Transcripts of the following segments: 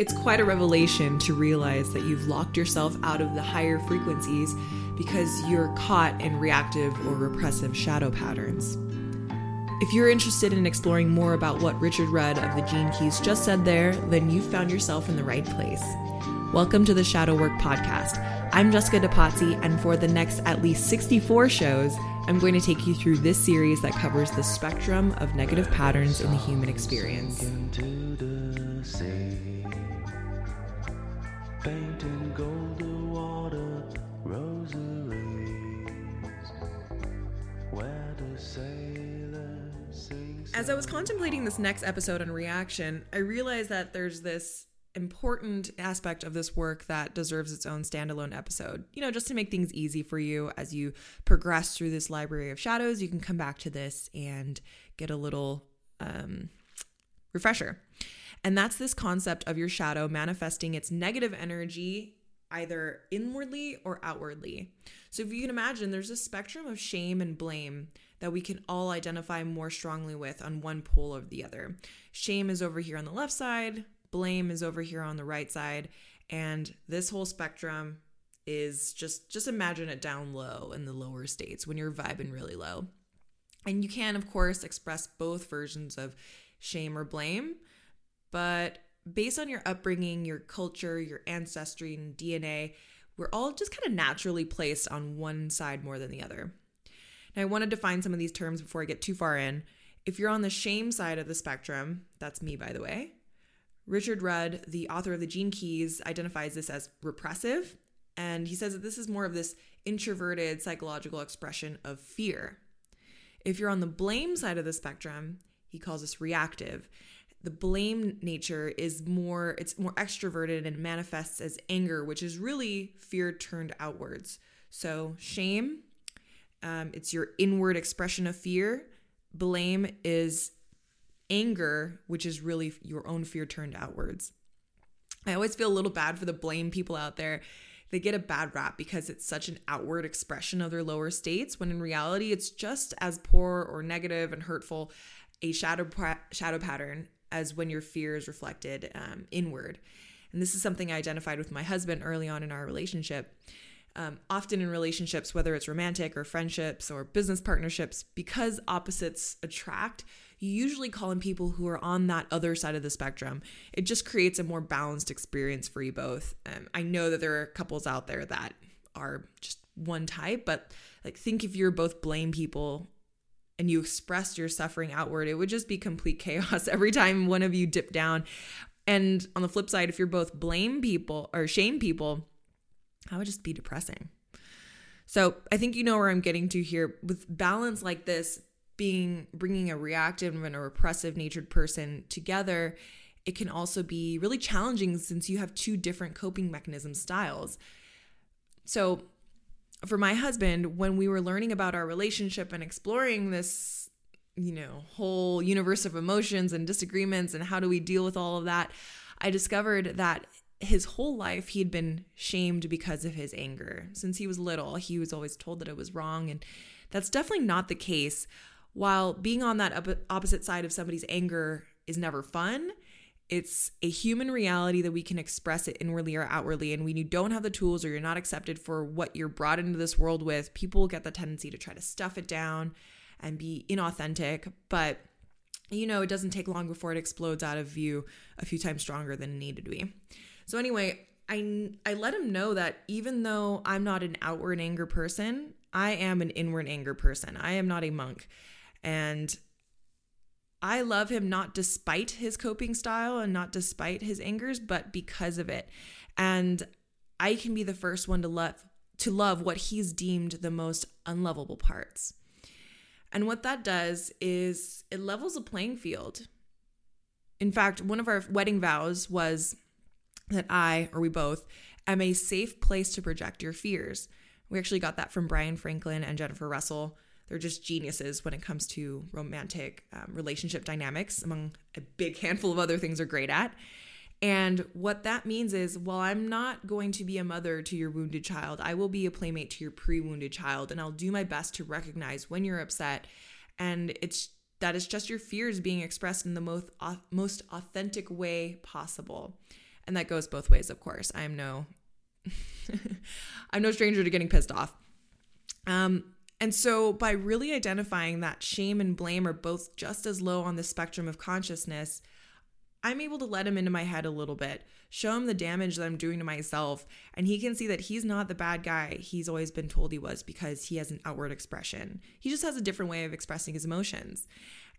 It's quite a revelation to realize that you've locked yourself out of the higher frequencies because you're caught in reactive or repressive shadow patterns. If you're interested in exploring more about what Richard Rudd of the Gene Keys just said there, then you've found yourself in the right place. Welcome to the Shadow Work Podcast. I'm Jessica DePatie, and for the next at least 64 shows, I'm going to take you through this series that covers the spectrum of negative patterns in the human experience. As I was contemplating this next episode on reaction, I realized that there's this important aspect of this work that deserves its own standalone episode. You know, just to make things easy for you as you progress through this library of shadows, you can come back to this and get a little um, refresher. And that's this concept of your shadow manifesting its negative energy either inwardly or outwardly. So if you can imagine, there's a spectrum of shame and blame that we can all identify more strongly with on one pole or the other. Shame is over here on the left side, blame is over here on the right side, and this whole spectrum is just just imagine it down low in the lower states when you're vibing really low. And you can of course express both versions of shame or blame, but based on your upbringing, your culture, your ancestry and DNA, we're all just kind of naturally placed on one side more than the other. Now, I want to define some of these terms before I get too far in. If you're on the shame side of the spectrum, that's me, by the way. Richard Rudd, the author of the Gene Keys, identifies this as repressive, and he says that this is more of this introverted psychological expression of fear. If you're on the blame side of the spectrum, he calls this reactive. The blame nature is more it's more extroverted and manifests as anger, which is really fear turned outwards. So shame um, it's your inward expression of fear. Blame is anger, which is really your own fear turned outwards. I always feel a little bad for the blame people out there. They get a bad rap because it's such an outward expression of their lower states, when in reality, it's just as poor or negative and hurtful a shadow shadow pattern as when your fear is reflected um, inward. And this is something I identified with my husband early on in our relationship um, often in relationships, whether it's romantic or friendships or business partnerships, because opposites attract, you usually call in people who are on that other side of the spectrum. It just creates a more balanced experience for you both. Um, I know that there are couples out there that are just one type, but like think if you're both blame people and you expressed your suffering outward, it would just be complete chaos every time one of you dipped down. And on the flip side, if you're both blame people or shame people, that would just be depressing. So I think you know where I'm getting to here. With balance like this, being bringing a reactive and a repressive natured person together, it can also be really challenging since you have two different coping mechanism styles. So for my husband, when we were learning about our relationship and exploring this, you know, whole universe of emotions and disagreements and how do we deal with all of that, I discovered that his whole life he had been shamed because of his anger. Since he was little, he was always told that it was wrong, and that's definitely not the case. While being on that opposite side of somebody's anger is never fun, it's a human reality that we can express it inwardly or outwardly. And when you don't have the tools or you're not accepted for what you're brought into this world with, people get the tendency to try to stuff it down and be inauthentic. But you know, it doesn't take long before it explodes out of view a few times stronger than it needed to be. So anyway, I I let him know that even though I'm not an outward anger person, I am an inward anger person. I am not a monk. And I love him not despite his coping style and not despite his angers, but because of it. And I can be the first one to love to love what he's deemed the most unlovable parts. And what that does is it levels a playing field. In fact, one of our wedding vows was that I, or we both, am a safe place to project your fears. We actually got that from Brian Franklin and Jennifer Russell. They're just geniuses when it comes to romantic um, relationship dynamics, among a big handful of other things they're great at. And what that means is, while I'm not going to be a mother to your wounded child, I will be a playmate to your pre wounded child. And I'll do my best to recognize when you're upset. And it's that is just your fears being expressed in the most, most authentic way possible. And that goes both ways, of course. I'm no I'm no stranger to getting pissed off. Um, and so, by really identifying that shame and blame are both just as low on the spectrum of consciousness, I'm able to let him into my head a little bit, show him the damage that I'm doing to myself, and he can see that he's not the bad guy he's always been told he was because he has an outward expression. He just has a different way of expressing his emotions.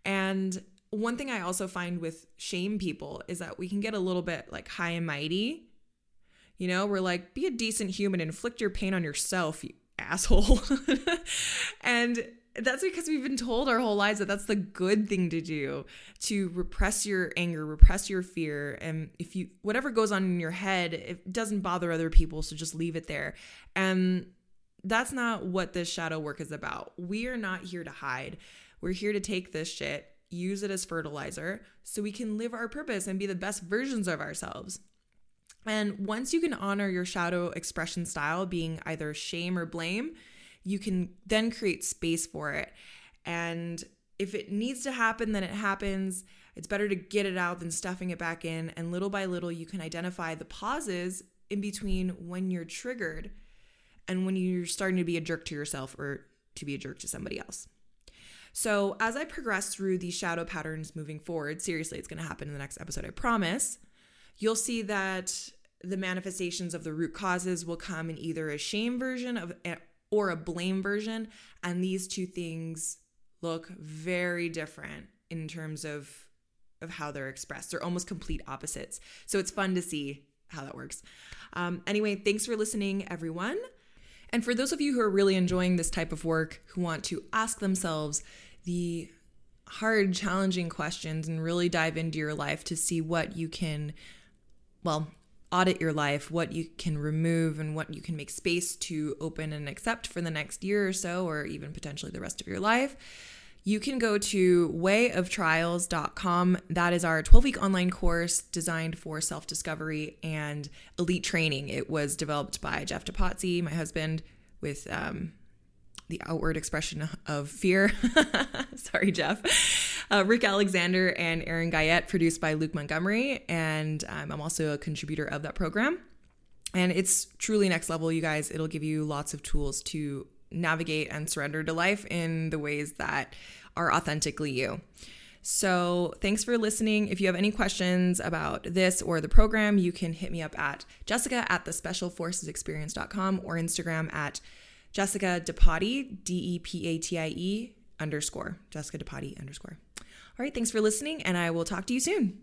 And one thing I also find with shame people is that we can get a little bit like high and mighty. You know, we're like, be a decent human, inflict your pain on yourself, you asshole. and that's because we've been told our whole lives that that's the good thing to do to repress your anger repress your fear. And if you whatever goes on in your head it doesn't bother other people so just leave it there. And that's not what this shadow work is about. We are not here to hide. We're here to take this shit use it as fertilizer so we can live our purpose and be the best versions of ourselves and once you can honor your shadow expression style being either shame or blame you can then create space for it. And if it needs to happen, then it happens. It's better to get it out than stuffing it back in. And little by little, you can identify the pauses in between when you're triggered and when you're starting to be a jerk to yourself or to be a jerk to somebody else. So, as I progress through these shadow patterns moving forward, seriously, it's going to happen in the next episode, I promise. You'll see that the manifestations of the root causes will come in either a shame version of or a blame version. And these two things look very different in terms of of how they're expressed. They're almost complete opposites. So it's fun to see how that works. Um, anyway, thanks for listening, everyone. And for those of you who are really enjoying this type of work, who want to ask themselves the hard, challenging questions and really dive into your life to see what you can, well, audit your life, what you can remove and what you can make space to open and accept for the next year or so, or even potentially the rest of your life, you can go to wayoftrials.com. That is our 12 week online course designed for self discovery and elite training. It was developed by Jeff DePatie, my husband, with um, the outward expression of fear. Sorry, Jeff. Uh, Rick Alexander and Aaron Guyette, produced by Luke Montgomery. And um, I'm also a contributor of that program. And it's truly next level, you guys. It'll give you lots of tools to navigate and surrender to life in the ways that are authentically you. So, thanks for listening. If you have any questions about this or the program, you can hit me up at jessica at the specialforcesexperience.com or Instagram at Jessica DePatie, D E P A T I E underscore. Jessica DePatie underscore. All right, thanks for listening, and I will talk to you soon.